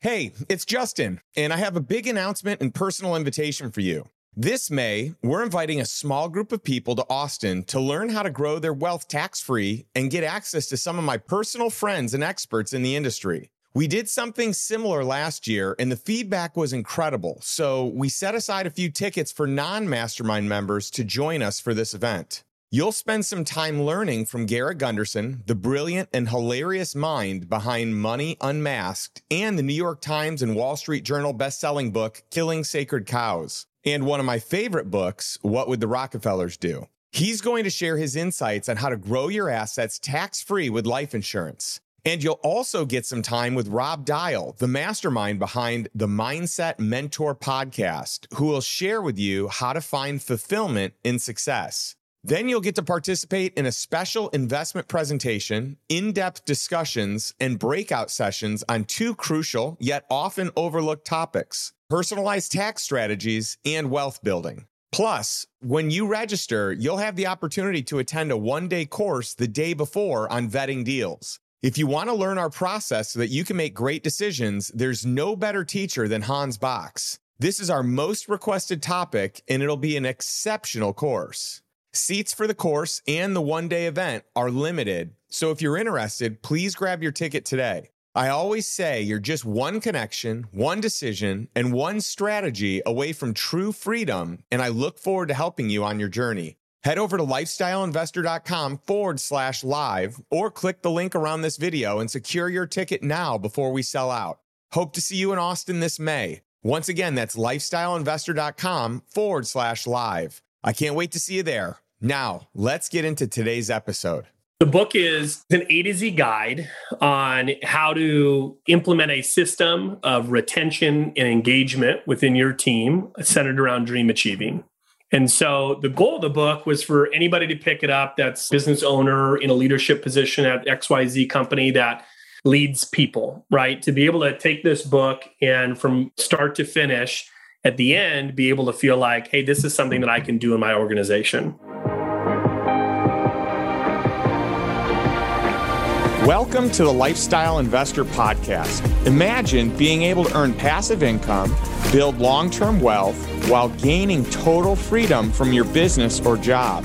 Hey, it's Justin, and I have a big announcement and personal invitation for you. This May, we're inviting a small group of people to Austin to learn how to grow their wealth tax free and get access to some of my personal friends and experts in the industry. We did something similar last year, and the feedback was incredible. So we set aside a few tickets for non mastermind members to join us for this event. You'll spend some time learning from Garrett Gunderson, the brilliant and hilarious mind behind Money Unmasked and the New York Times and Wall Street Journal best-selling book Killing Sacred Cows, and one of my favorite books, What Would the Rockefellers Do? He's going to share his insights on how to grow your assets tax-free with life insurance. And you'll also get some time with Rob Dial, the mastermind behind the Mindset Mentor podcast, who will share with you how to find fulfillment in success. Then you'll get to participate in a special investment presentation, in depth discussions, and breakout sessions on two crucial yet often overlooked topics personalized tax strategies and wealth building. Plus, when you register, you'll have the opportunity to attend a one day course the day before on vetting deals. If you want to learn our process so that you can make great decisions, there's no better teacher than Hans Box. This is our most requested topic, and it'll be an exceptional course. Seats for the course and the one day event are limited, so if you're interested, please grab your ticket today. I always say you're just one connection, one decision, and one strategy away from true freedom, and I look forward to helping you on your journey. Head over to lifestyleinvestor.com forward slash live or click the link around this video and secure your ticket now before we sell out. Hope to see you in Austin this May. Once again, that's lifestyleinvestor.com forward slash live. I can't wait to see you there. Now, let's get into today's episode. The book is an A to Z guide on how to implement a system of retention and engagement within your team centered around dream achieving. And so the goal of the book was for anybody to pick it up that's business owner in a leadership position at XYZ company that leads people, right? To be able to take this book and from start to finish at the end be able to feel like, hey, this is something that I can do in my organization. Welcome to the Lifestyle Investor Podcast. Imagine being able to earn passive income, build long term wealth, while gaining total freedom from your business or job.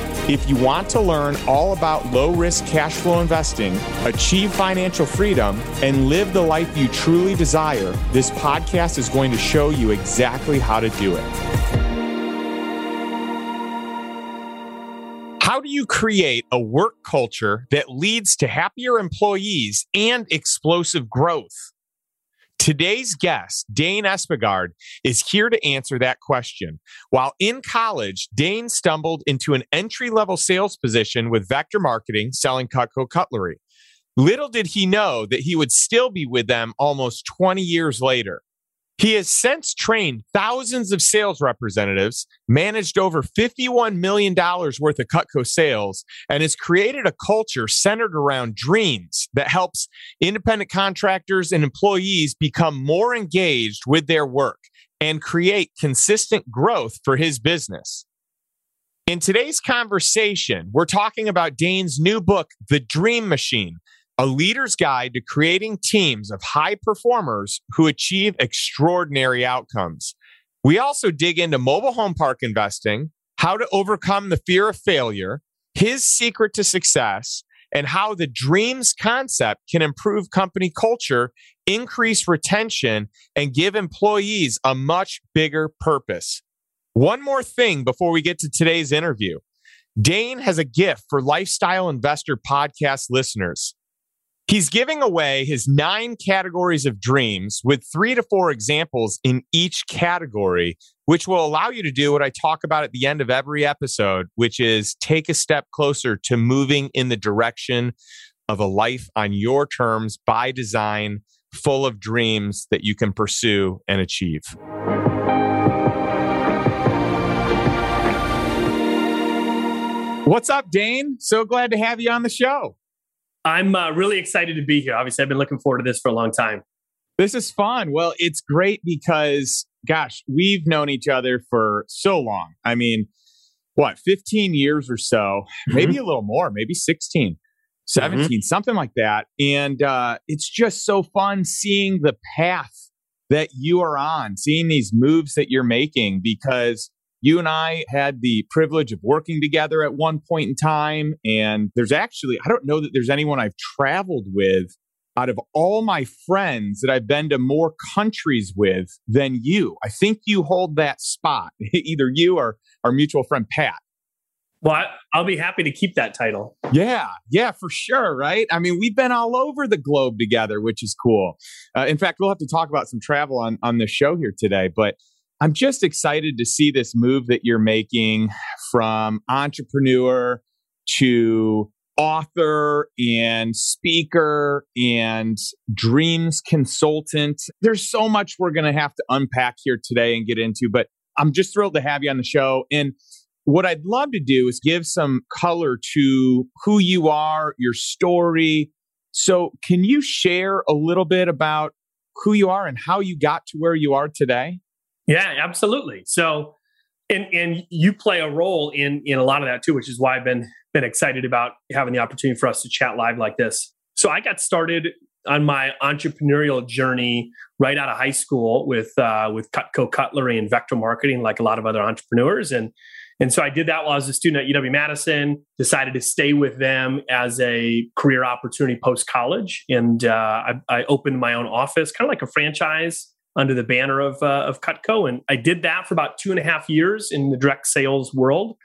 If you want to learn all about low risk cash flow investing, achieve financial freedom, and live the life you truly desire, this podcast is going to show you exactly how to do it. How do you create a work culture that leads to happier employees and explosive growth? Today's guest, Dane Espegard, is here to answer that question. While in college, Dane stumbled into an entry level sales position with Vector Marketing selling Cutco cutlery. Little did he know that he would still be with them almost 20 years later. He has since trained thousands of sales representatives, managed over $51 million worth of Cutco sales, and has created a culture centered around dreams that helps independent contractors and employees become more engaged with their work and create consistent growth for his business. In today's conversation, we're talking about Dane's new book, The Dream Machine a leader's guide to creating teams of high performers who achieve extraordinary outcomes. We also dig into mobile home park investing, how to overcome the fear of failure, his secret to success, and how the dreams concept can improve company culture, increase retention, and give employees a much bigger purpose. One more thing before we get to today's interview. Dane has a gift for Lifestyle Investor podcast listeners. He's giving away his nine categories of dreams with three to four examples in each category, which will allow you to do what I talk about at the end of every episode, which is take a step closer to moving in the direction of a life on your terms by design full of dreams that you can pursue and achieve. What's up, Dane? So glad to have you on the show. I'm uh, really excited to be here. Obviously, I've been looking forward to this for a long time. This is fun. Well, it's great because, gosh, we've known each other for so long. I mean, what, 15 years or so, mm-hmm. maybe a little more, maybe 16, 17, mm-hmm. something like that. And uh, it's just so fun seeing the path that you are on, seeing these moves that you're making because you and I had the privilege of working together at one point in time. And there's actually, I don't know that there's anyone I've traveled with out of all my friends that I've been to more countries with than you. I think you hold that spot, either you or our mutual friend Pat. Well, I'll be happy to keep that title. Yeah, yeah, for sure. Right. I mean, we've been all over the globe together, which is cool. Uh, in fact, we'll have to talk about some travel on on the show here today. But I'm just excited to see this move that you're making from entrepreneur to author and speaker and dreams consultant. There's so much we're going to have to unpack here today and get into, but I'm just thrilled to have you on the show. And what I'd love to do is give some color to who you are, your story. So, can you share a little bit about who you are and how you got to where you are today? Yeah, absolutely. So, and and you play a role in in a lot of that too, which is why I've been been excited about having the opportunity for us to chat live like this. So I got started on my entrepreneurial journey right out of high school with uh, with Cutco Cutlery and Vector Marketing, like a lot of other entrepreneurs, and and so I did that while I was a student at UW Madison. Decided to stay with them as a career opportunity post college, and uh, I, I, opened my own office, kind of like a franchise under the banner of uh, of Cutco, and I did that for about two and a half years in the direct sales world.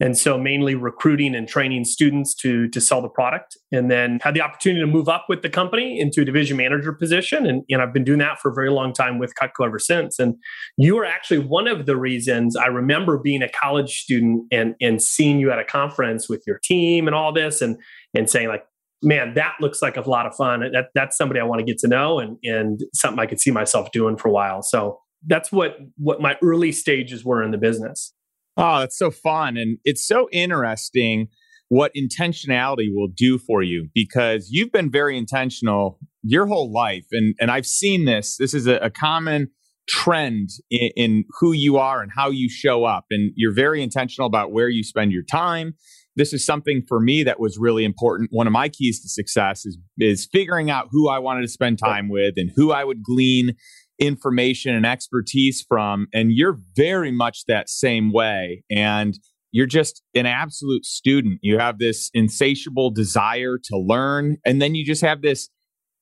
And so mainly recruiting and training students to to sell the product. And then had the opportunity to move up with the company into a division manager position. And, and i've been doing that for a very long time with cutco ever since. And you were actually one of the reasons i remember being a college student and and seeing you at a conference with your team and all this and and saying like man that looks like a lot of fun that that's somebody i want to get to know and and something i could see myself doing for a while so that's what what my early stages were in the business Oh, that's so fun. And it's so interesting what intentionality will do for you because you've been very intentional your whole life. And, and I've seen this. This is a, a common trend in, in, who you are and how you show up. And you're very intentional about where you spend your time. This is something for me that was really important. One of my keys to success is, is figuring out who I wanted to spend time with and who I would glean information and expertise from. And you're very much that same way. And you're just an absolute student. You have this insatiable desire to learn. And then you just have this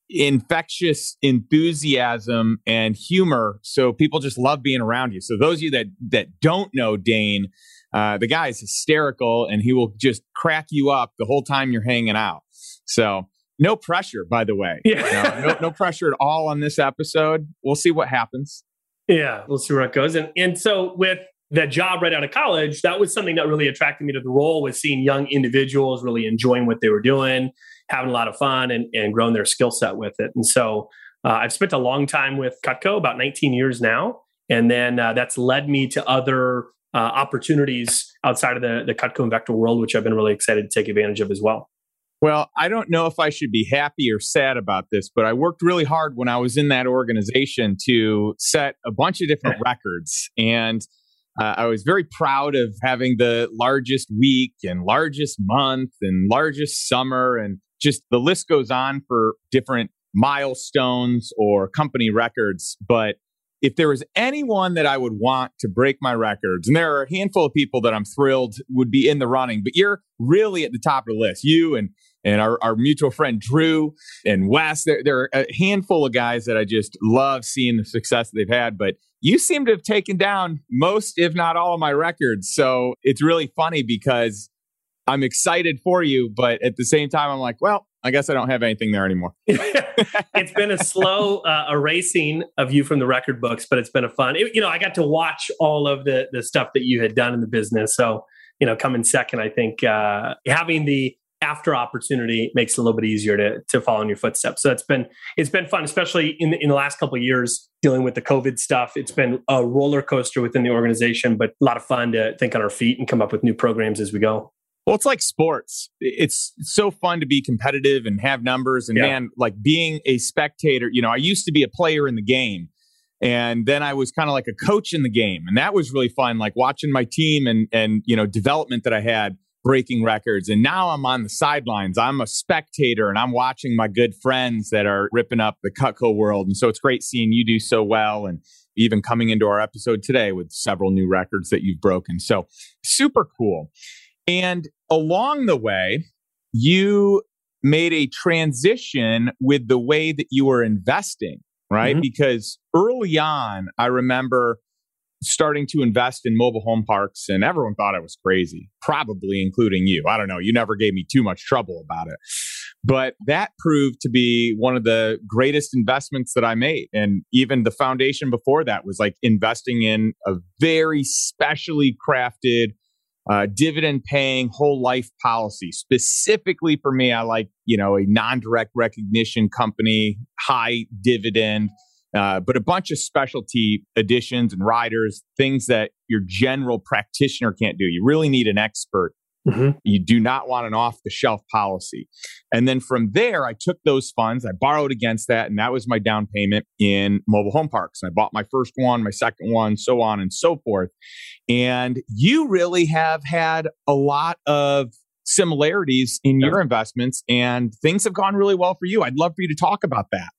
infectious enthusiasm and humor. So people just love being around you. So those of you that, that don't know Dane, uh, the guy is hysterical and he will just crack you up the whole time you're hanging out. So no pressure, by the way. Yeah. no, no pressure at all on this episode. We'll see what happens. Yeah, we'll see where it goes. And and so with that job right out of college, that was something that really attracted me to the role was seeing young individuals really enjoying what they were doing, having a lot of fun and, and growing their skill set with it. And so uh, I've spent a long time with Cutco, about 19 years now. And then uh, that's led me to other uh, opportunities outside of the, the Cutco and Vector world, which I've been really excited to take advantage of as well. Well, I don't know if I should be happy or sad about this, but I worked really hard when I was in that organization to set a bunch of different records. And uh, I was very proud of having the largest week and largest month and largest summer. And just the list goes on for different milestones or company records. But if there was anyone that I would want to break my records, and there are a handful of people that I'm thrilled would be in the running, but you're really at the top of the list. You and and our, our mutual friend Drew and Wes. There, there are a handful of guys that I just love seeing the success they've had. But you seem to have taken down most, if not all, of my records. So it's really funny because I'm excited for you, but at the same time, I'm like, well, I guess I don't have anything there anymore. it's been a slow uh, erasing of you from the record books, but it's been a fun. It, you know, I got to watch all of the the stuff that you had done in the business. So, you know, coming second, I think uh, having the after opportunity makes it a little bit easier to to follow in your footsteps. So it's been it's been fun, especially in the, in the last couple of years dealing with the COVID stuff. It's been a roller coaster within the organization, but a lot of fun to think on our feet and come up with new programs as we go. Well, it's like sports. It's so fun to be competitive and have numbers. And yeah. man, like being a spectator, you know, I used to be a player in the game. And then I was kind of like a coach in the game. And that was really fun, like watching my team and and you know, development that I had breaking records. And now I'm on the sidelines. I'm a spectator and I'm watching my good friends that are ripping up the Cutco world. And so it's great seeing you do so well and even coming into our episode today with several new records that you've broken. So super cool. And along the way, you made a transition with the way that you were investing, right? Mm-hmm. Because early on, I remember starting to invest in mobile home parks and everyone thought I was crazy, probably including you. I don't know. You never gave me too much trouble about it. But that proved to be one of the greatest investments that I made. And even the foundation before that was like investing in a very specially crafted uh, dividend paying whole life policy. Specifically for me, I like, you know, a non direct recognition company, high dividend, uh, but a bunch of specialty additions and riders, things that your general practitioner can't do. You really need an expert Mm-hmm. You do not want an off the shelf policy. And then from there, I took those funds, I borrowed against that, and that was my down payment in mobile home parks. And I bought my first one, my second one, so on and so forth. And you really have had a lot of similarities in your investments, and things have gone really well for you. I'd love for you to talk about that.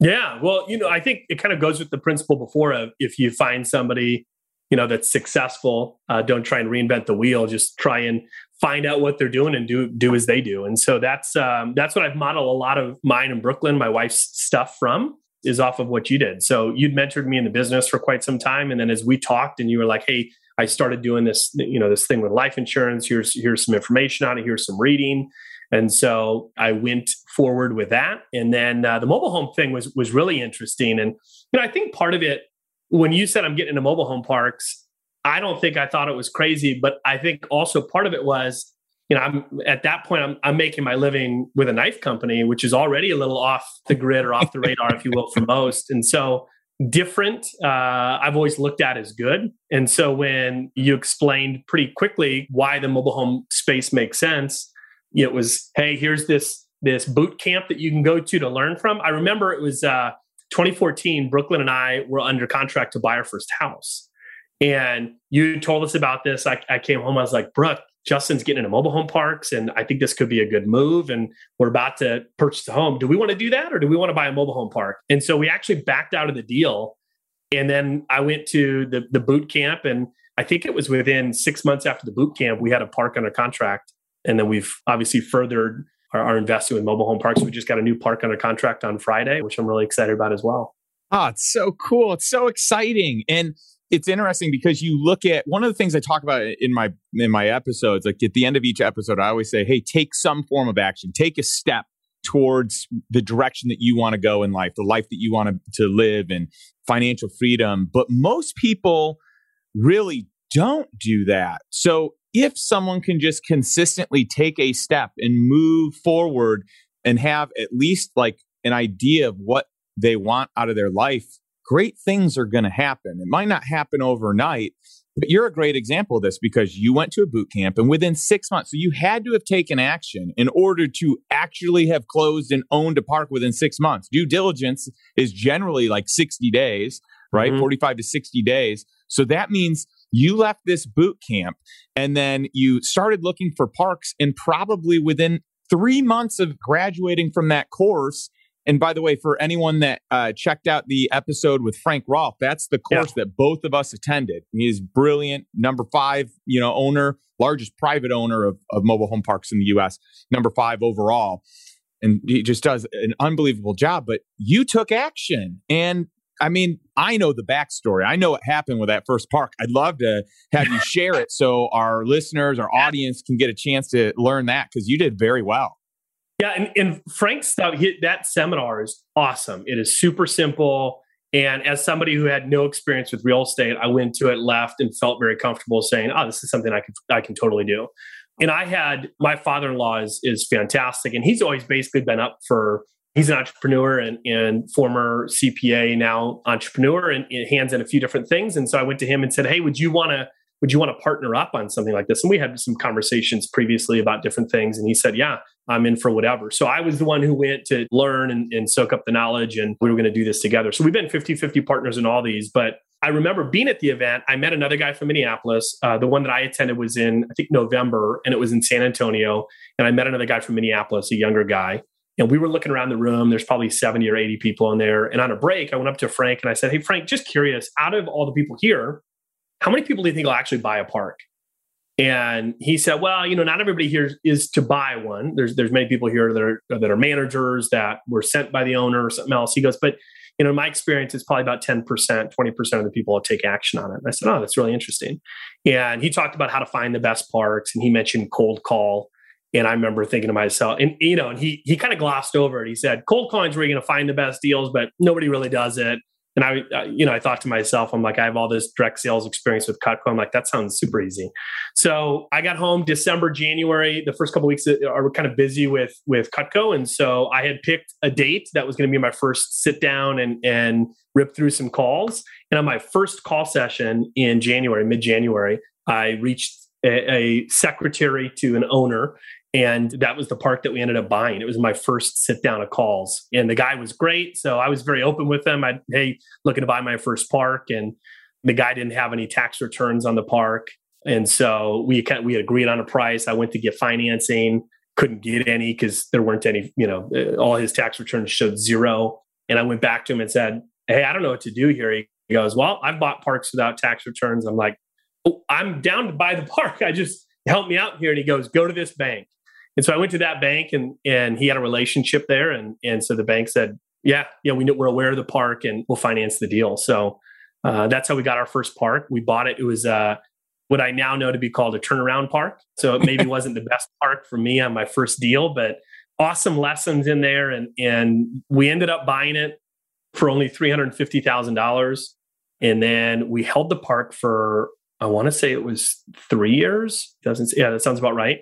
Yeah, well, you know, I think it kind of goes with the principle before of if you find somebody you know that's successful uh, don't try and reinvent the wheel just try and find out what they're doing and do do as they do. And so that's um, that's what I've modeled a lot of mine in Brooklyn, my wife's stuff from is off of what you did. So you'd mentored me in the business for quite some time, and then as we talked, and you were like, "Hey, I started doing this, you know, this thing with life insurance. Here's here's some information on it. Here's some reading." And so I went forward with that, and then uh, the mobile home thing was was really interesting. And you know, I think part of it when you said I'm getting into mobile home parks, I don't think I thought it was crazy, but I think also part of it was, you know, I'm at that point, I'm, I'm making my living with a knife company, which is already a little off the grid or off the radar, if you will, for most. And so, different, uh, I've always looked at as good. And so, when you explained pretty quickly why the mobile home space makes sense, it was, hey, here's this this boot camp that you can go to to learn from. I remember it was uh, 2014. Brooklyn and I were under contract to buy our first house and you told us about this. I, I came home. I was like, Brooke, Justin's getting into mobile home parks, and I think this could be a good move. And we're about to purchase a home. Do we want to do that, or do we want to buy a mobile home park? And so we actually backed out of the deal. And then I went to the the boot camp, and I think it was within six months after the boot camp, we had a park under contract. And then we've obviously furthered our, our investing with mobile home parks. We just got a new park under contract on Friday, which I'm really excited about as well. Oh, it's so cool. It's so exciting. And it's interesting because you look at one of the things I talk about in my in my episodes, like at the end of each episode, I always say, hey, take some form of action, take a step towards the direction that you want to go in life, the life that you want to, to live and financial freedom. But most people really don't do that. So if someone can just consistently take a step and move forward and have at least like an idea of what they want out of their life great things are going to happen. It might not happen overnight, but you're a great example of this because you went to a boot camp and within six months, so you had to have taken action in order to actually have closed and owned a park within six months. Due diligence is generally like 60 days, right? Mm-hmm. 45 to 60 days. So that means you left this boot camp and then you started looking for parks and probably within three months of graduating from that course and by the way, for anyone that uh, checked out the episode with Frank Rolfe, that's the course yeah. that both of us attended. He is brilliant, number five, you know, owner, largest private owner of, of mobile home parks in the U.S., number five overall, and he just does an unbelievable job. But you took action, and I mean, I know the backstory. I know what happened with that first park. I'd love to have you share it so our listeners, our audience, can get a chance to learn that because you did very well. Yeah, and, and Frank's stuff, he, that seminar is awesome. It is super simple. And as somebody who had no experience with real estate, I went to it, left, and felt very comfortable saying, "Oh, this is something I can I can totally do." And I had my father in law is, is fantastic. And he's always basically been up for, he's an entrepreneur and, and former CPA, now entrepreneur, and, and hands in a few different things. And so I went to him and said, Hey, would you want to? Would you want to partner up on something like this? And we had some conversations previously about different things. And he said, Yeah, I'm in for whatever. So I was the one who went to learn and, and soak up the knowledge, and we were going to do this together. So we've been 50 50 partners in all these. But I remember being at the event. I met another guy from Minneapolis. Uh, the one that I attended was in, I think, November, and it was in San Antonio. And I met another guy from Minneapolis, a younger guy. And we were looking around the room. There's probably 70 or 80 people in there. And on a break, I went up to Frank and I said, Hey, Frank, just curious, out of all the people here, how many people do you think will actually buy a park? And he said, well, you know, not everybody here is to buy one. There's there's many people here that are that are managers that were sent by the owner or something else. He goes, but you know, my experience is probably about 10%, 20% of the people will take action on it. And I said, oh, that's really interesting. And he talked about how to find the best parks and he mentioned cold call. And I remember thinking to myself, and you know, and he he kind of glossed over it. He said, cold calling is where you're going to find the best deals, but nobody really does it. And I, you know, I thought to myself, I'm like, I have all this direct sales experience with Cutco. I'm like, that sounds super easy. So I got home December, January. The first couple weeks are kind of busy with with Cutco, and so I had picked a date that was going to be my first sit down and and rip through some calls. And on my first call session in January, mid January, I reached a, a secretary to an owner and that was the park that we ended up buying. It was my first sit down of calls. And the guy was great. So I was very open with him. I, hey, looking to buy my first park. And the guy didn't have any tax returns on the park. And so we we agreed on a price. I went to get financing, couldn't get any because there weren't any, you know, uh, all his tax returns showed zero. And I went back to him and said, Hey, I don't know what to do here. He goes, Well, I've bought parks without tax returns. I'm like, oh, I'm down to buy the park. I just help me out here. And he goes, Go to this bank. And so I went to that bank and and he had a relationship there. And and so the bank said, yeah, yeah, we know, we're aware of the park and we'll finance the deal. So uh, that's how we got our first park. We bought it. It was uh, what I now know to be called a turnaround park. So it maybe wasn't the best park for me on my first deal, but awesome lessons in there. And and we ended up buying it for only three hundred fifty thousand dollars. And then we held the park for I want to say it was three years. Doesn't yeah, that sounds about right.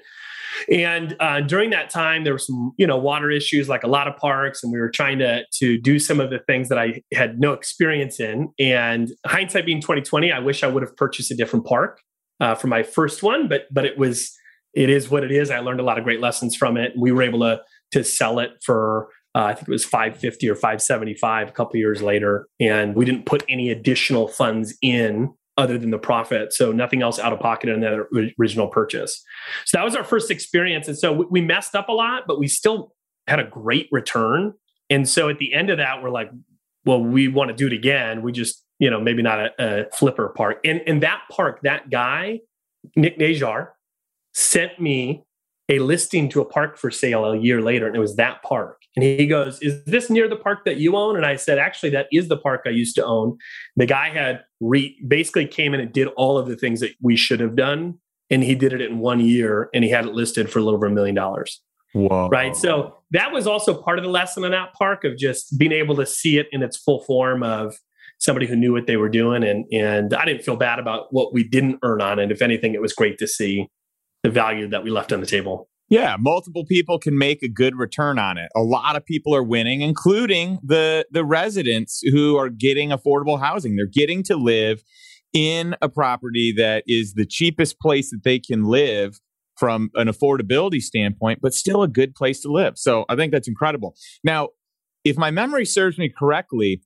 And uh, during that time, there were some, you know, water issues like a lot of parks, and we were trying to to do some of the things that I had no experience in. And hindsight being twenty twenty, I wish I would have purchased a different park uh, for my first one, but but it was it is what it is. I learned a lot of great lessons from it. We were able to to sell it for uh, I think it was 550 or 575 a couple years later, and we didn't put any additional funds in other than the profit. So nothing else out of pocket in that original purchase. So that was our first experience. And so we messed up a lot, but we still had a great return. And so at the end of that, we're like, well, we want to do it again. We just, you know, maybe not a, a flipper park. And, in that park, that guy, Nick Najar, sent me a listing to a park for sale a year later, and it was that park. And he goes, Is this near the park that you own? And I said, Actually, that is the park I used to own. The guy had re- basically came in and did all of the things that we should have done. And he did it in one year and he had it listed for a little over a million dollars. Whoa. Right. So that was also part of the lesson in that park of just being able to see it in its full form of somebody who knew what they were doing. And and I didn't feel bad about what we didn't earn on it. If anything, it was great to see the value that we left on the table. Yeah, multiple people can make a good return on it. A lot of people are winning, including the the residents who are getting affordable housing. They're getting to live in a property that is the cheapest place that they can live from an affordability standpoint, but still a good place to live. So I think that's incredible. Now, if my memory serves me correctly,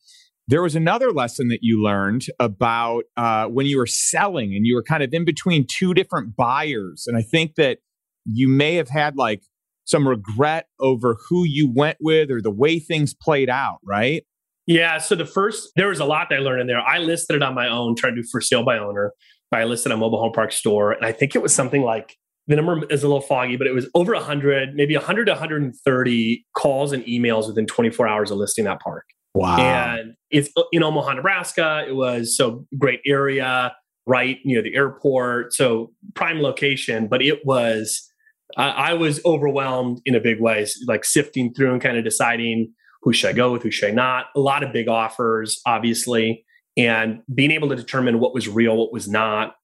there was another lesson that you learned about uh, when you were selling and you were kind of in between two different buyers. And I think that you may have had like some regret over who you went with or the way things played out, right? Yeah. So the first, there was a lot that I learned in there. I listed it on my own, tried to do for sale by owner. I listed a mobile home park store, and I think it was something like the number is a little foggy, but it was over 100, maybe 100 to 130 calls and emails within 24 hours of listing that park. Wow. And it's in Omaha, Nebraska. It was so great area, right near the airport. So prime location, but it was I, I was overwhelmed in a big way, like sifting through and kind of deciding who should I go with, who should I not. A lot of big offers, obviously, and being able to determine what was real, what was not.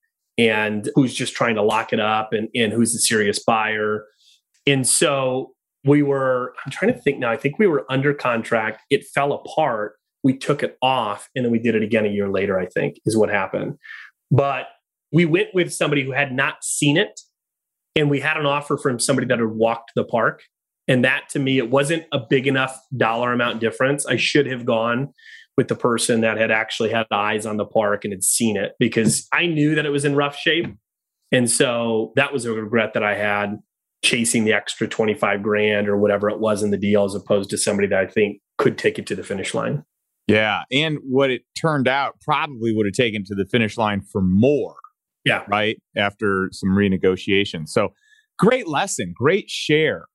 and who's just trying to lock it up and, and who's the serious buyer. And so we were, I'm trying to think now, I think we were under contract. It fell apart. We took it off and then we did it again a year later, I think is what happened. But we went with somebody who had not seen it and we had an offer from somebody that had walked the park. And that to me, it wasn't a big enough dollar amount difference. I should have gone with the person that had actually had eyes on the park and had seen it because I knew that it was in rough shape. And so that was a regret that I had chasing the extra 25 grand or whatever it was in the deal as opposed to somebody that I think could take it to the finish line. Yeah. And what it turned out probably would have taken to the finish line for more. Yeah. Right. After some renegotiation. So great lesson, great share.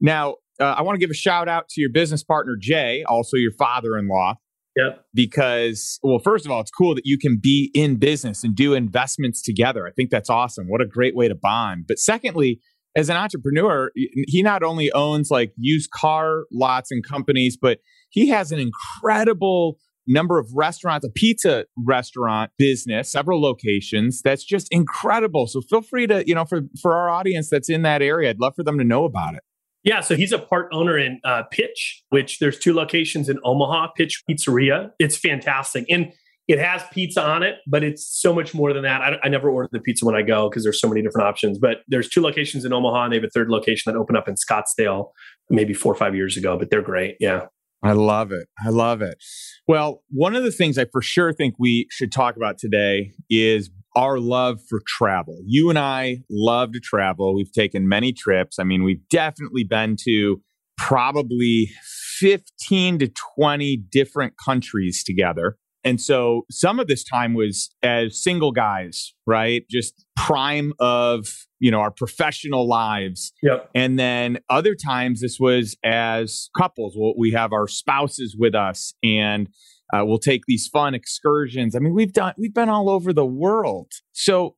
Now, uh, I want to give a shout out to your business partner, Jay, also your father in law. Yep. Because, well, first of all, it's cool that you can be in business and do investments together. I think that's awesome. What a great way to bond. But secondly, as an entrepreneur, he not only owns like used car lots and companies, but he has an incredible number of restaurants, a pizza restaurant business, several locations. That's just incredible. So feel free to, you know, for for our audience that's in that area, I'd love for them to know about it. Yeah, so he's a part owner in uh, Pitch, which there's two locations in Omaha, Pitch Pizzeria. It's fantastic. And it has pizza on it, but it's so much more than that. I, I never order the pizza when I go because there's so many different options. But there's two locations in Omaha, and they have a third location that opened up in Scottsdale maybe four or five years ago. But they're great. Yeah. I love it. I love it. Well, one of the things I for sure think we should talk about today is our love for travel. You and I love to travel. We've taken many trips. I mean, we've definitely been to probably 15 to 20 different countries together. And so some of this time was as single guys, right? Just prime of, you know, our professional lives. Yep. And then other times this was as couples. we have our spouses with us and uh, we'll take these fun excursions. I mean, we've done, we've been all over the world. So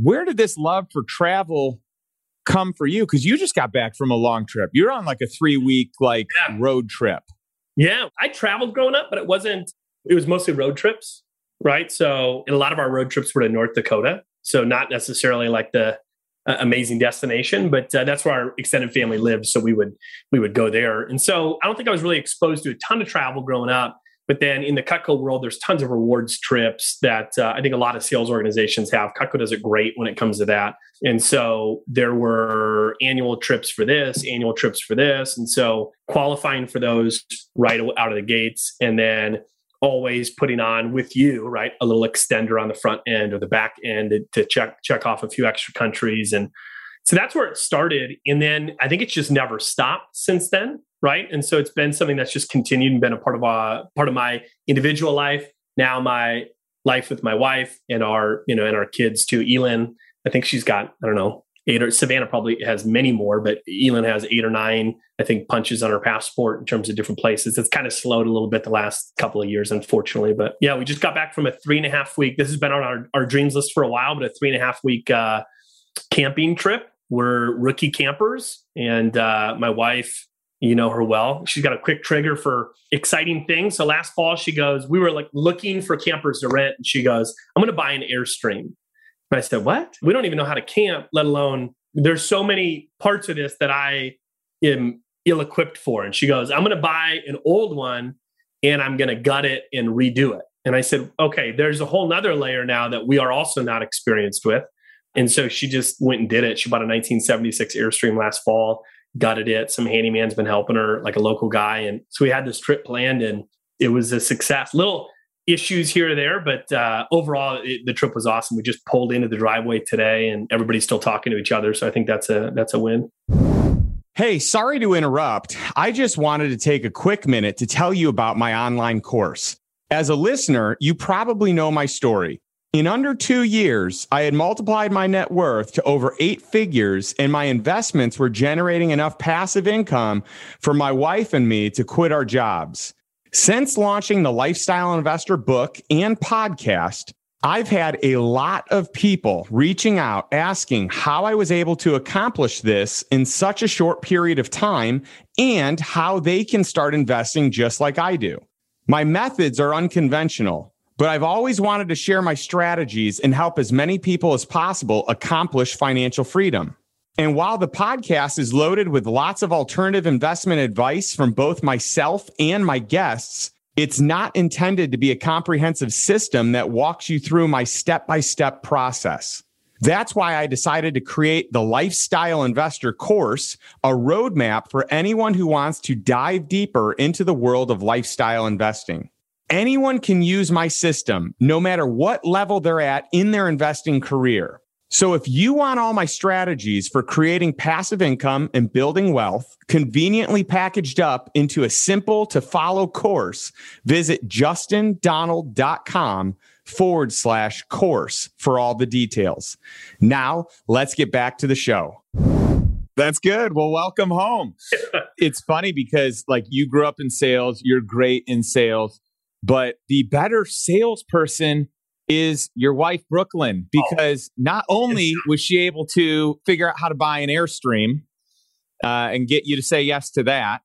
where did this love for travel come for you? Because you just got back from a long trip. You're on like a three week like yeah. road trip. Yeah, I traveled growing up, but it wasn't it was mostly road trips, right? So a lot of our road trips were to North Dakota. So not necessarily like the uh, amazing destination, but uh, that's where our extended family lives. So we would we would go there. And so I don't think I was really exposed to a ton of travel growing up. But then in the Cutco world, there's tons of rewards trips that uh, I think a lot of sales organizations have. Cutco does it great when it comes to that. And so there were annual trips for this, annual trips for this. And so qualifying for those right out of the gates. And then always putting on with you, right, a little extender on the front end or the back end to check check off a few extra countries, and so that's where it started. And then I think it's just never stopped since then, right? And so it's been something that's just continued and been a part of uh, part of my individual life. Now my life with my wife and our you know and our kids too. Elin, I think she's got I don't know eight or Savannah probably has many more, but Elin has eight or nine, I think, punches on her passport in terms of different places. It's kind of slowed a little bit the last couple of years, unfortunately. But yeah, we just got back from a three and a half week. This has been on our, our dreams list for a while, but a three and a half week uh, camping trip. We're rookie campers, and uh, my wife, you know her well. She's got a quick trigger for exciting things. So last fall, she goes, We were like looking for campers to rent, and she goes, I'm going to buy an Airstream. And I said, What? We don't even know how to camp, let alone there's so many parts of this that I am ill equipped for. And she goes, I'm going to buy an old one and I'm going to gut it and redo it. And I said, okay, there's a whole nother layer now that we are also not experienced with. And so she just went and did it. She bought a 1976 Airstream last fall, gutted it. Some handyman's been helping her, like a local guy. And so we had this trip planned and it was a success. Little issues here or there, but uh, overall, it, the trip was awesome. We just pulled into the driveway today, and everybody's still talking to each other. So I think that's a that's a win. Hey, sorry to interrupt. I just wanted to take a quick minute to tell you about my online course. As a listener, you probably know my story. In under two years, I had multiplied my net worth to over eight figures, and my investments were generating enough passive income for my wife and me to quit our jobs. Since launching the Lifestyle Investor book and podcast, I've had a lot of people reaching out asking how I was able to accomplish this in such a short period of time and how they can start investing just like I do. My methods are unconventional but I've always wanted to share my strategies and help as many people as possible accomplish financial freedom. And while the podcast is loaded with lots of alternative investment advice from both myself and my guests, it's not intended to be a comprehensive system that walks you through my step by step process. That's why I decided to create the Lifestyle Investor course, a roadmap for anyone who wants to dive deeper into the world of lifestyle investing. Anyone can use my system, no matter what level they're at in their investing career. So if you want all my strategies for creating passive income and building wealth conveniently packaged up into a simple to follow course, visit justindonald.com forward slash course for all the details. Now, let's get back to the show. That's good. Well, welcome home. it's funny because, like, you grew up in sales, you're great in sales, but the better salesperson is your wife, Brooklyn, oh. because oh. not only was she able to figure out how to buy an Airstream uh, and get you to say yes to that,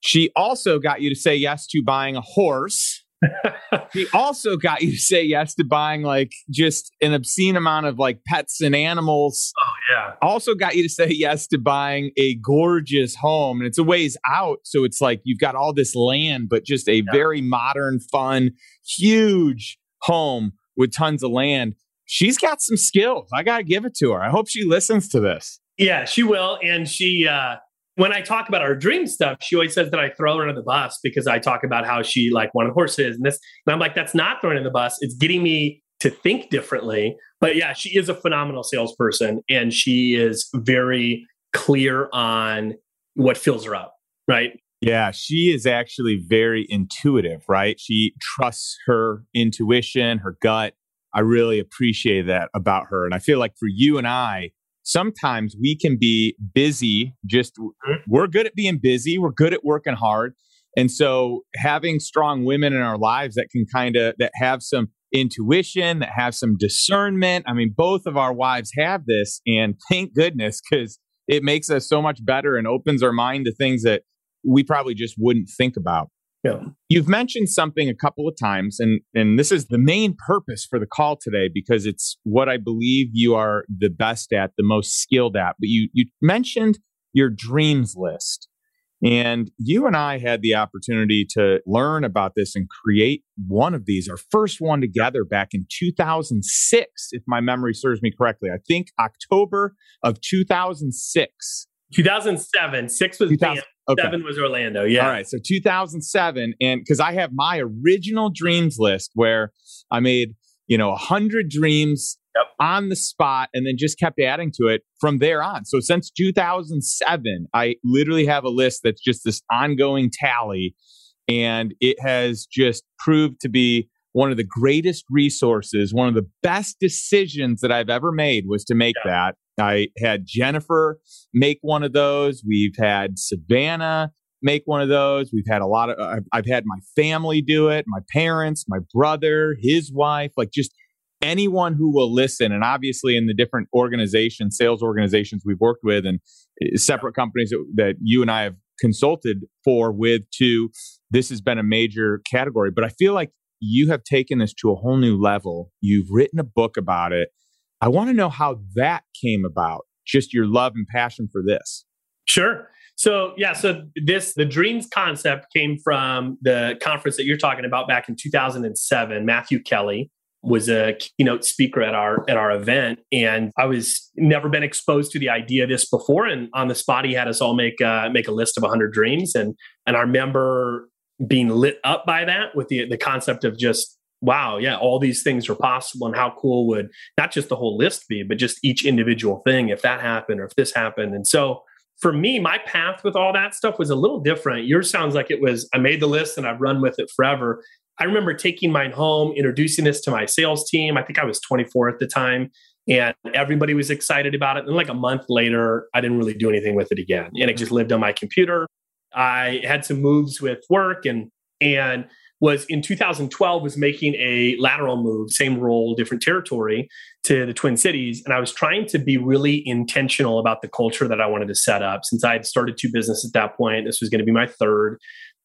she also got you to say yes to buying a horse he also got you to say yes to buying like just an obscene amount of like pets and animals. Oh yeah. Also got you to say yes to buying a gorgeous home. And it's a ways out. So it's like you've got all this land, but just a yeah. very modern, fun, huge home with tons of land. She's got some skills. I gotta give it to her. I hope she listens to this. Yeah, she will. And she uh when I talk about our dream stuff, she always says that I throw her under the bus because I talk about how she like wanted horses and this. And I'm like, that's not throwing in the bus. It's getting me to think differently. But yeah, she is a phenomenal salesperson and she is very clear on what fills her up. Right. Yeah, she is actually very intuitive, right? She trusts her intuition, her gut. I really appreciate that about her. And I feel like for you and I, sometimes we can be busy just we're good at being busy we're good at working hard and so having strong women in our lives that can kind of that have some intuition that have some discernment i mean both of our wives have this and thank goodness because it makes us so much better and opens our mind to things that we probably just wouldn't think about yeah. You've mentioned something a couple of times, and, and this is the main purpose for the call today because it's what I believe you are the best at, the most skilled at. But you, you mentioned your dreams list. And you and I had the opportunity to learn about this and create one of these, our first one together back in 2006, if my memory serves me correctly. I think October of 2006. 2007. Six was 2000, okay. seven was Orlando. Yeah. All right. So 2007, and because I have my original dreams list where I made you know a hundred dreams yep. on the spot, and then just kept adding to it from there on. So since 2007, I literally have a list that's just this ongoing tally, and it has just proved to be one of the greatest resources, one of the best decisions that I've ever made was to make yeah. that. I had Jennifer make one of those. We've had Savannah make one of those. We've had a lot of, I've, I've had my family do it, my parents, my brother, his wife, like just anyone who will listen. And obviously, in the different organizations, sales organizations we've worked with, and eh, separate companies that, that you and I have consulted for with too, this has been a major category. But I feel like you have taken this to a whole new level. You've written a book about it. I want to know how that came about, just your love and passion for this. Sure. So, yeah, so this, the dreams concept came from the conference that you're talking about back in 2007. Matthew Kelly was a keynote speaker at our at our event and i was never been exposed to the idea of this before and on the spot he had us all make uh, make a list of 100 dreams and and i remember being lit up by that with the the concept of just wow yeah all these things are possible and how cool would not just the whole list be but just each individual thing if that happened or if this happened. And so for me my path with all that stuff was a little different. Yours sounds like it was i made the list and i've run with it forever. I remember taking mine home introducing this to my sales team. I think i was 24 at the time and everybody was excited about it. And like a month later i didn't really do anything with it again and it just lived on my computer. I had some moves with work and and was in 2012 was making a lateral move, same role, different territory to the Twin Cities, and I was trying to be really intentional about the culture that I wanted to set up. Since I had started two businesses at that point, this was going to be my third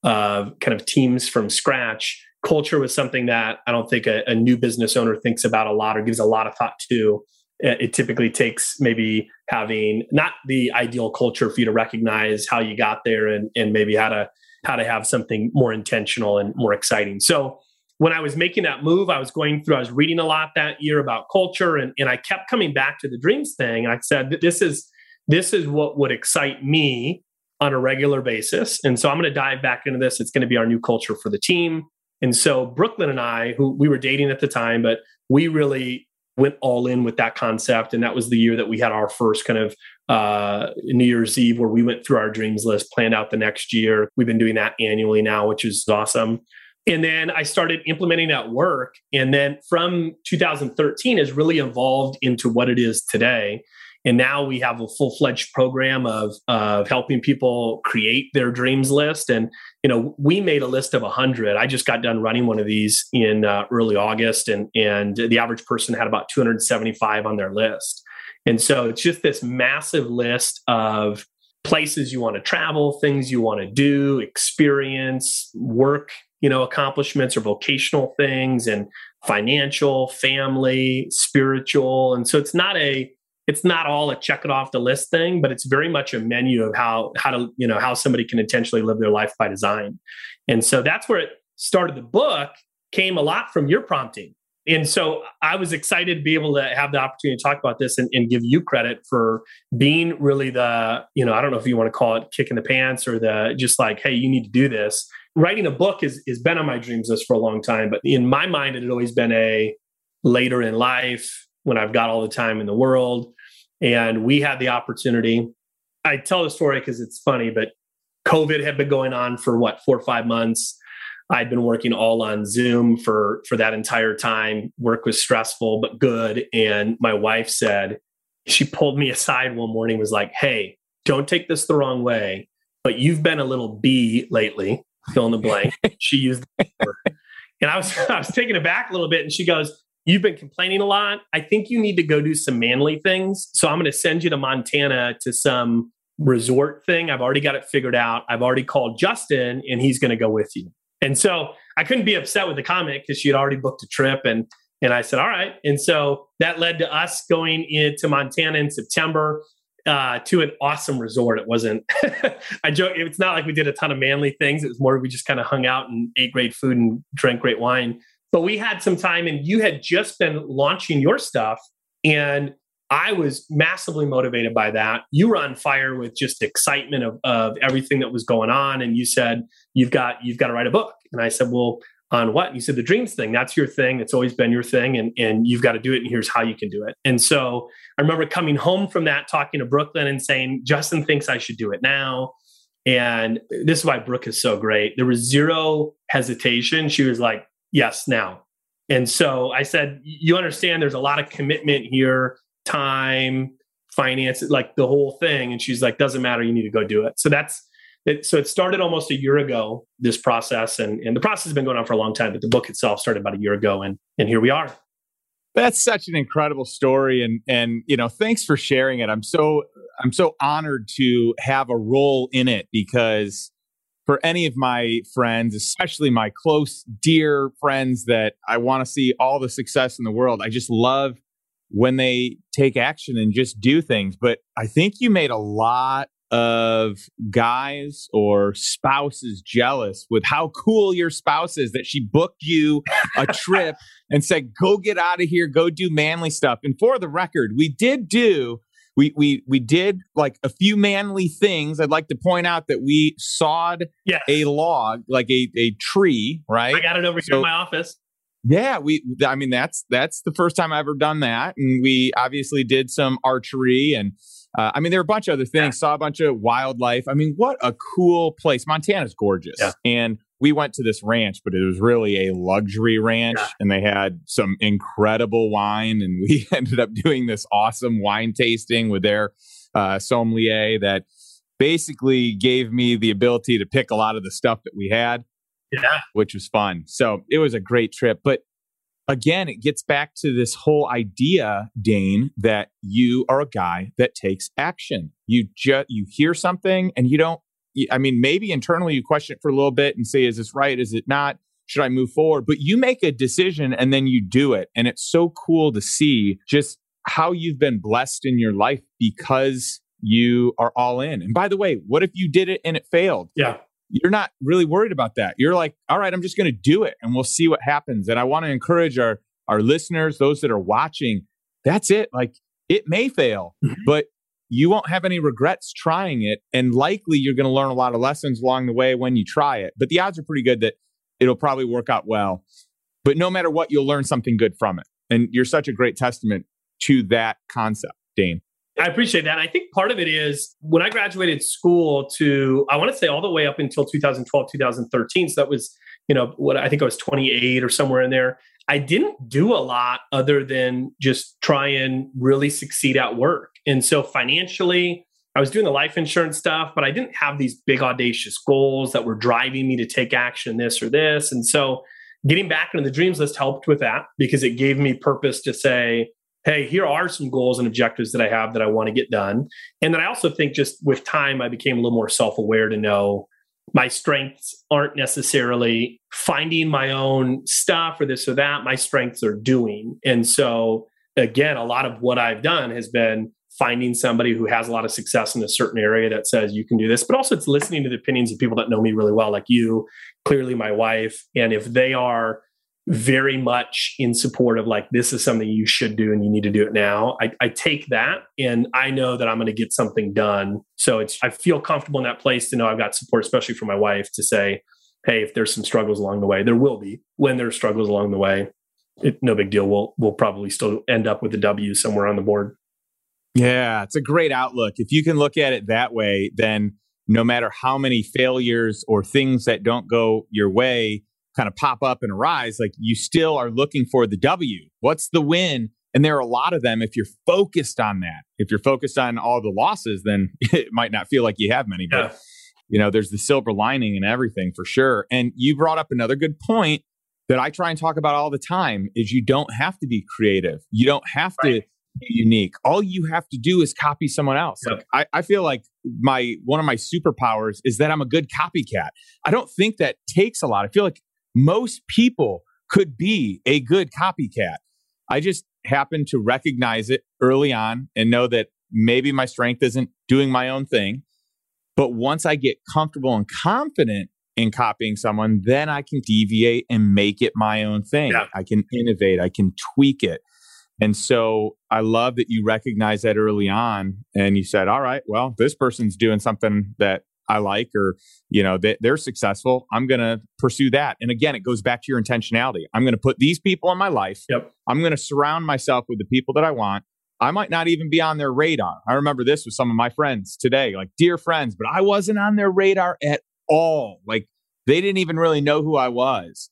uh, kind of teams from scratch. culture was something that I don't think a, a new business owner thinks about a lot or gives a lot of thought to it typically takes maybe having not the ideal culture for you to recognize how you got there and, and maybe how to how to have something more intentional and more exciting. So when i was making that move i was going through i was reading a lot that year about culture and, and i kept coming back to the dreams thing. And i said this is this is what would excite me on a regular basis. And so i'm going to dive back into this. It's going to be our new culture for the team. And so brooklyn and i who we were dating at the time but we really went all in with that concept. And that was the year that we had our first kind of uh, New Year's Eve where we went through our dreams list, planned out the next year. We've been doing that annually now, which is awesome. And then I started implementing that work. And then from 2013 has really evolved into what it is today. And now we have a full fledged program of, of helping people create their dreams list. And, you know, we made a list of 100. I just got done running one of these in uh, early August, and, and the average person had about 275 on their list. And so it's just this massive list of places you want to travel, things you want to do, experience, work, you know, accomplishments or vocational things and financial, family, spiritual. And so it's not a it's not all a check it off the list thing, but it's very much a menu of how how to you know how somebody can intentionally live their life by design. And so that's where it started. The book came a lot from your prompting. And so I was excited to be able to have the opportunity to talk about this and, and give you credit for being really the, you know, I don't know if you want to call it kicking the pants or the just like, hey, you need to do this. Writing a book has been on my dreams list for a long time, but in my mind, it had always been a later in life when I've got all the time in the world and we had the opportunity. I tell the story because it's funny, but COVID had been going on for what, four or five months. I'd been working all on Zoom for for that entire time. Work was stressful but good. And my wife said, she pulled me aside one morning, was like, Hey, don't take this the wrong way, but you've been a little bee lately, fill in the blank. she used the word. And I was I was taken aback a little bit. And she goes, You've been complaining a lot. I think you need to go do some manly things. So I'm going to send you to Montana to some resort thing. I've already got it figured out. I've already called Justin and he's going to go with you. And so I couldn't be upset with the comment because she had already booked a trip and and I said, all right. And so that led to us going into Montana in September uh, to an awesome resort. It wasn't, I joke, it's not like we did a ton of manly things. It was more we just kind of hung out and ate great food and drank great wine. But we had some time and you had just been launching your stuff. And I was massively motivated by that. You were on fire with just excitement of, of everything that was going on. And you said, You've got you've got to write a book. And I said, Well, on what? And you said the dreams thing. That's your thing. It's always been your thing. And, and you've got to do it. And here's how you can do it. And so I remember coming home from that, talking to Brooklyn and saying, Justin thinks I should do it now. And this is why Brooke is so great. There was zero hesitation. She was like, yes now. And so I said, you understand there's a lot of commitment here, time, finance, like the whole thing. And she's like, doesn't matter, you need to go do it. So that's it. So it started almost a year ago, this process. And, and the process has been going on for a long time, but the book itself started about a year ago. And, and here we are. That's such an incredible story. And, and, you know, thanks for sharing it. I'm so, I'm so honored to have a role in it because for any of my friends, especially my close, dear friends that I want to see all the success in the world, I just love when they take action and just do things. But I think you made a lot of guys or spouses jealous with how cool your spouse is that she booked you a trip and said, go get out of here, go do manly stuff. And for the record, we did do we we we did like a few manly things. I'd like to point out that we sawed yes. a log, like a, a tree, right? I got it over so, here in my office. Yeah, we I mean that's that's the first time I've ever done that. And we obviously did some archery and uh, I mean, there were a bunch of other things. Yeah. Saw a bunch of wildlife. I mean, what a cool place! Montana's gorgeous, yeah. and we went to this ranch, but it was really a luxury ranch yeah. and they had some incredible wine. And we ended up doing this awesome wine tasting with their uh, sommelier that basically gave me the ability to pick a lot of the stuff that we had, yeah. which was fun. So it was a great trip. But again, it gets back to this whole idea, Dane, that you are a guy that takes action. You just you hear something and you don't I mean, maybe internally you question it for a little bit and say, is this right? Is it not? should I move forward? But you make a decision and then you do it. And it's so cool to see just how you've been blessed in your life because you are all in. And by the way, what if you did it and it failed? Yeah. You're not really worried about that. You're like, all right, I'm just going to do it and we'll see what happens. And I want to encourage our our listeners, those that are watching, that's it. Like it may fail, mm-hmm. but you won't have any regrets trying it. And likely you're going to learn a lot of lessons along the way when you try it. But the odds are pretty good that it'll probably work out well. But no matter what, you'll learn something good from it. And you're such a great testament to that concept, Dane. I appreciate that. I think part of it is when I graduated school to, I want to say all the way up until 2012, 2013. So that was, you know, what I think I was 28 or somewhere in there. I didn't do a lot other than just try and really succeed at work. And so financially, I was doing the life insurance stuff, but I didn't have these big audacious goals that were driving me to take action, this or this. And so getting back into the dreams list helped with that because it gave me purpose to say, hey, here are some goals and objectives that I have that I want to get done. And then I also think just with time, I became a little more self aware to know my strengths aren't necessarily finding my own stuff or this or that. My strengths are doing. And so, again, a lot of what I've done has been finding somebody who has a lot of success in a certain area that says you can do this, but also it's listening to the opinions of people that know me really well, like you, clearly my wife. And if they are very much in support of like this is something you should do and you need to do it now. I, I, take that and i know that i'm going to get something done. So it's i feel comfortable in that place to know i've got support especially from my wife to say hey if there's some struggles along the way there will be when there's struggles along the way it, no big deal. We'll we'll probably still end up with a w somewhere on the board. Yeah it's a great outlook. If you can look at it that way then no matter how many failures or things that don't go your way kind of pop up and arise, like you still are looking for the W. What's the win? And there are a lot of them if you're focused on that. If you're focused on all the losses, then it might not feel like you have many. But, yeah. you know, there's the silver lining and everything for sure. And you brought up another good point that I try and talk about all the time is you don't have to be creative. You don't have right. to be unique. All you have to do is copy someone else. Yep. Like I, I feel like my one of my superpowers is that I'm a good copycat. I don't think that takes a lot. I feel like most people could be a good copycat. I just happen to recognize it early on and know that maybe my strength isn't doing my own thing. But once I get comfortable and confident in copying someone, then I can deviate and make it my own thing. Yeah. I can innovate, I can tweak it. And so I love that you recognize that early on and you said, all right, well, this person's doing something that I like or you know they, they're successful i'm going to pursue that. And again it goes back to your intentionality. I'm going to put these people in my life. Yep. i'm going to surround myself with the people that i want. I might not even be on their radar. I remember this with some of my friends today like dear friends but i wasn't on their radar at all. Like they didn't even really know who i was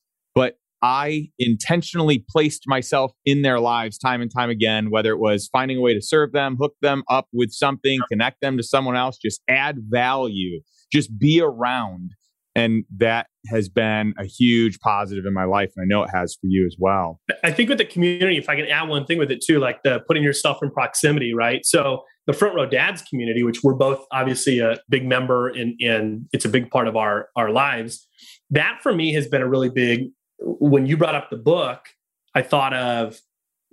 I intentionally placed myself in their lives time and time again, whether it was finding a way to serve them, hook them up with something, connect them to someone else, just add value, just be around. And that has been a huge positive in my life. And I know it has for you as well. I think with the community, if I can add one thing with it too, like the putting yourself in proximity, right? So the front row dads community, which we're both obviously a big member in, and it's a big part of our, our lives. That for me has been a really big when you brought up the book, I thought of,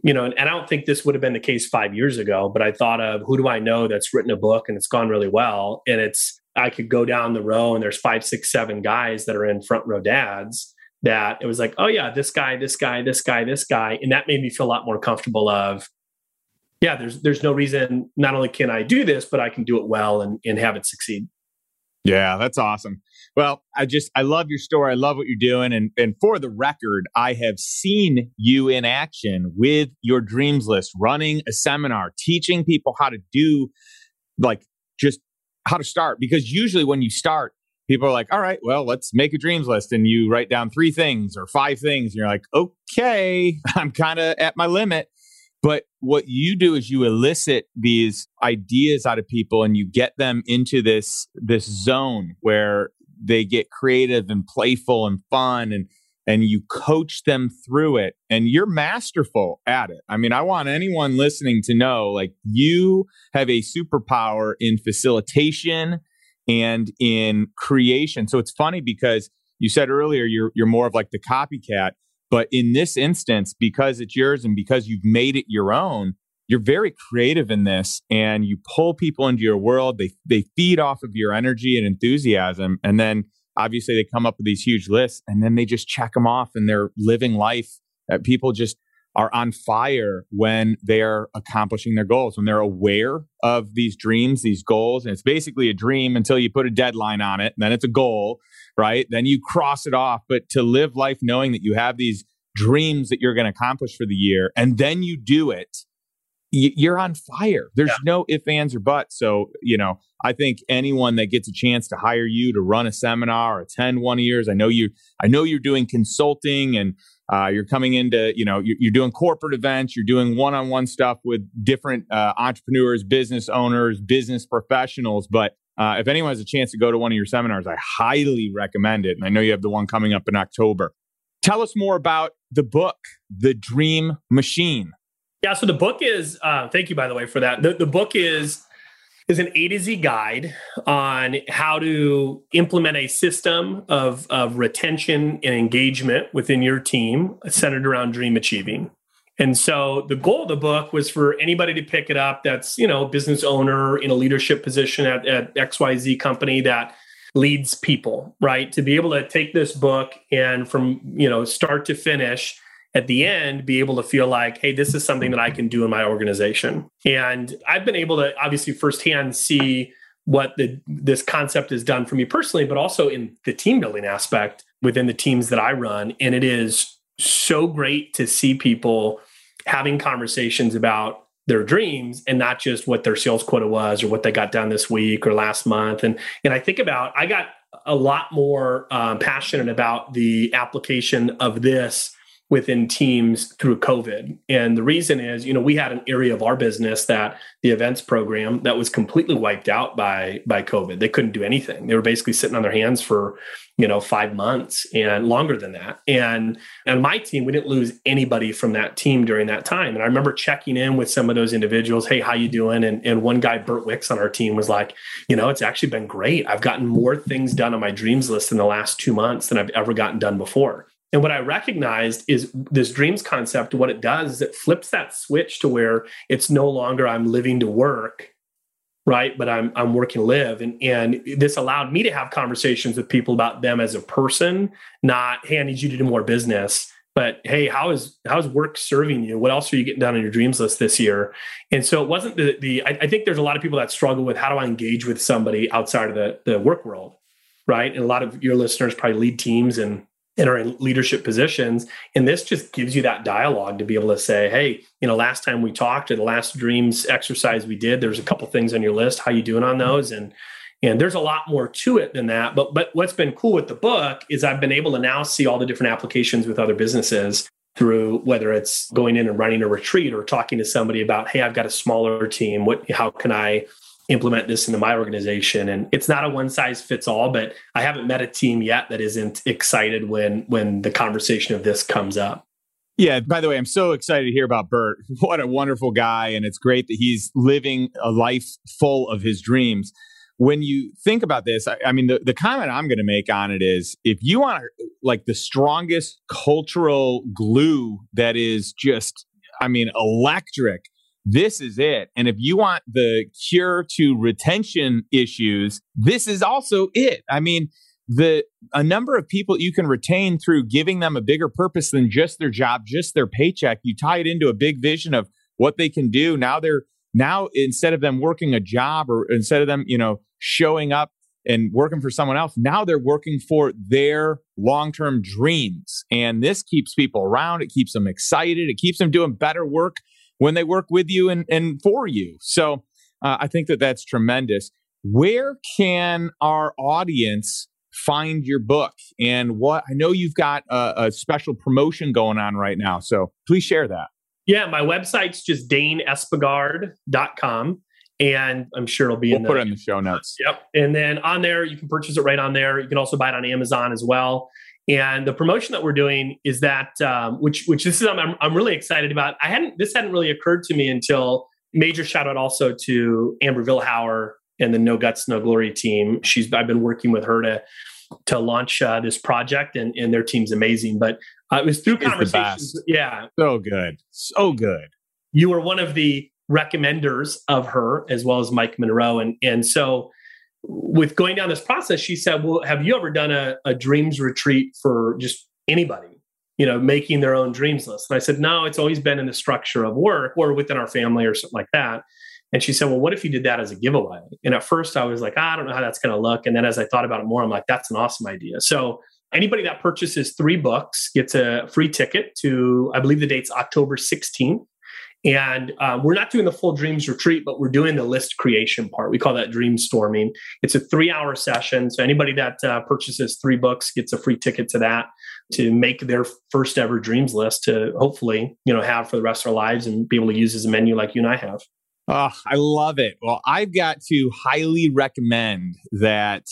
you know, and, and I don't think this would have been the case five years ago, but I thought of who do I know that's written a book and it's gone really well. And it's, I could go down the row and there's five, six, seven guys that are in front row dads that it was like, oh yeah, this guy, this guy, this guy, this guy. And that made me feel a lot more comfortable of, yeah, there's there's no reason not only can I do this, but I can do it well and, and have it succeed. Yeah, that's awesome. Well, I just I love your story. I love what you're doing, and and for the record, I have seen you in action with your dreams list, running a seminar, teaching people how to do, like just how to start. Because usually when you start, people are like, "All right, well, let's make a dreams list," and you write down three things or five things, and you're like, "Okay, I'm kind of at my limit." But what you do is you elicit these ideas out of people and you get them into this this zone where they get creative and playful and fun and and you coach them through it and you're masterful at it. I mean, I want anyone listening to know like you have a superpower in facilitation and in creation. So it's funny because You said earlier you're you're more of like the copycat, but in this instance, because it's yours and because you've made it your own, you're very creative in this and you pull people into your world. They they feed off of your energy and enthusiasm. And then obviously they come up with these huge lists and then they just check them off and they're living life that people just are on fire when they're accomplishing their goals, when they're aware of these dreams, these goals. And it's basically a dream until you put a deadline on it. And then it's a goal, right? Then you cross it off. But to live life knowing that you have these dreams that you're going to accomplish for the year and then you do it you're on fire. There's yeah. no if, ands, or buts. So, you know, I think anyone that gets a chance to hire you to run a seminar or attend one of yours, I know you, I know you're doing consulting and uh, you're coming into, you know, you're, you're, doing corporate events, you're doing one-on-one stuff with different uh, entrepreneurs, business owners, business professionals. But uh, if anyone has a chance to go to one of your seminars, I highly recommend it. And I know you have the one coming up in October. Tell us more about the book, The Dream Machine. Yeah, so the book is. Uh, thank you, by the way, for that. The, the book is is an A to Z guide on how to implement a system of, of retention and engagement within your team centered around dream achieving. And so the goal of the book was for anybody to pick it up that's, you know, business owner in a leadership position at, at XYZ company that leads people, right? To be able to take this book and from, you know, start to finish at the end be able to feel like, hey, this is something that I can do in my organization. And I've been able to obviously firsthand see what the this concept has done for me personally, but also in the team building aspect within the teams that I run. And it is so great to see people having conversations about their dreams and not just what their sales quota was or what they got done this week or last month. And and I think about I got a lot more um, passionate about the application of this within teams through COVID. And the reason is, you know, we had an area of our business that the events program that was completely wiped out by by COVID. They couldn't do anything. They were basically sitting on their hands for, you know, 5 months and longer than that. And and my team, we didn't lose anybody from that team during that time. And I remember checking in with some of those individuals, "Hey, how you doing?" And and one guy Bert Wicks on our team was like, "You know, it's actually been great. I've gotten more things done on my dreams list in the last 2 months than I've ever gotten done before." And what I recognized is this dreams concept, what it does is it flips that switch to where it's no longer I'm living to work, right? But I'm I'm working live. And and this allowed me to have conversations with people about them as a person, not, hey, I need you to do more business. But hey, how is how is work serving you? What else are you getting done on your dreams list this year? And so it wasn't the the I, I think there's a lot of people that struggle with how do I engage with somebody outside of the the work world, right? And a lot of your listeners probably lead teams and and are in leadership positions. And this just gives you that dialogue to be able to say, hey, you know, last time we talked or the last dreams exercise we did, there's a couple things on your list. How you doing on those? And and there's a lot more to it than that. But but what's been cool with the book is I've been able to now see all the different applications with other businesses through whether it's going in and running a retreat or talking to somebody about, hey, I've got a smaller team. What how can I implement this into my organization. And it's not a one size fits all but i haven't met a team yet that isn't excited when when the conversation of this comes up. Yeah. By the way i'm so excited to hear about bert. What a wonderful guy. And it's great that he's living a life full of his dreams. When you think about this i, I mean the, the comment i'm going to make on it is if you want like the strongest cultural glue that is just i mean electric this is it. And if you want the cure to retention issues, this is also it. I mean, the a number of people you can retain through giving them a bigger purpose than just their job, just their paycheck. You tie it into a big vision of what they can do. Now they're now instead of them working a job or instead of them, you know, showing up and working for someone else, now they're working for their long-term dreams. And this keeps people around, it keeps them excited, it keeps them doing better work when they work with you and, and for you. So uh, I think that that's tremendous. Where can our audience find your book? And what I know you've got a, a special promotion going on right now. So please share that. Yeah, my website's just daneespegard.com. And I'm sure it'll be we'll in the, put it in the show notes. Yep. And then on there, you can purchase it right on there. You can also buy it on Amazon as well. And the promotion that we're doing is that, um, which which this is I'm, I'm really excited about. I hadn't this hadn't really occurred to me until major shout out also to Amber Vilhauer and the No Guts No Glory team. She's I've been working with her to to launch uh, this project, and, and their team's amazing. But uh, it was through conversations. Yeah, so good, so good. You were one of the recommenders of her, as well as Mike Monroe, and and so with going down this process, she said, "Well, have you ever done a, a dreams retreat for just anybody?" you know, making their own dreams list. And I said, no, it's always been in the structure of work or within our family or something like that. And she said, Well, what if you did that as a giveaway? And at first I was like, ah, I don't know how that's going to look. And then as I thought about it more, I'm like, that's an awesome idea. So anybody that purchases three books gets a free ticket to, I believe the date's October 16th. And um, we're not doing the full dreams retreat, but we're doing the list creation part. We call that dream storming. It's a three hour session. So anybody that uh, purchases three books gets a free ticket to that to make their first ever dreams list to hopefully, you know, have for the rest of their lives and be able to use as a menu like you and I have. Oh, I love it. Well, I've got to highly recommend that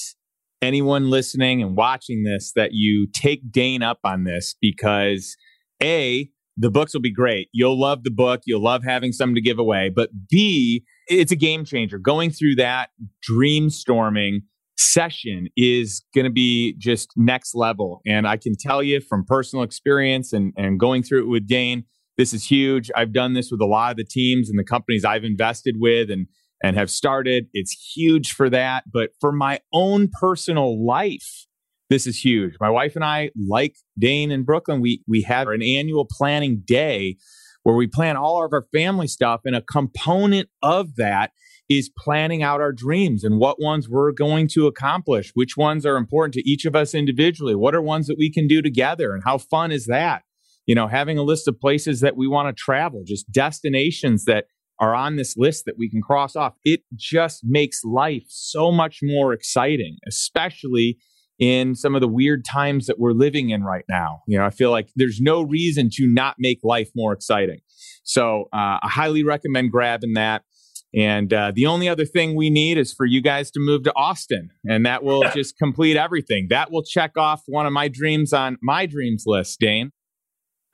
anyone listening and watching this that you take Dane up on this because A, the books will be great. You'll love the book. You'll love having something to give away. But B, it's a game changer. Going through that dream storming session is going to be just next level. And I can tell you from personal experience and, and going through it with Dane, this is huge. I've done this with a lot of the teams and the companies I've invested with and and have started. It's huge for that, but for my own personal life, this is huge. My wife and I, like Dane in Brooklyn, we we have an annual planning day where we plan all of our family stuff and a component of that is planning out our dreams and what ones we're going to accomplish, which ones are important to each of us individually, what are ones that we can do together, and how fun is that? you know, having a list of places that we want to travel, just destinations that are on this list that we can cross off. It just makes life so much more exciting, especially in some of the weird times that we're living in right now. You know, I feel like there's no reason to not make life more exciting. So uh, I highly recommend grabbing that. And uh, the only other thing we need is for you guys to move to Austin, and that will just complete everything. That will check off one of my dreams on my dreams list, Dane.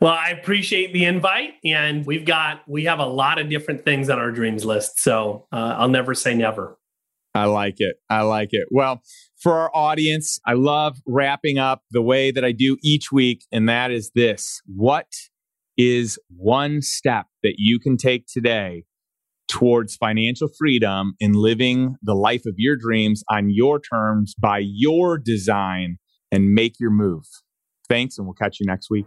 Well, I appreciate the invite, and we've got we have a lot of different things on our dreams list. So uh, I'll never say never. I like it. I like it. Well, for our audience, I love wrapping up the way that I do each week, and that is this: What is one step that you can take today towards financial freedom in living the life of your dreams on your terms by your design and make your move? Thanks, and we'll catch you next week.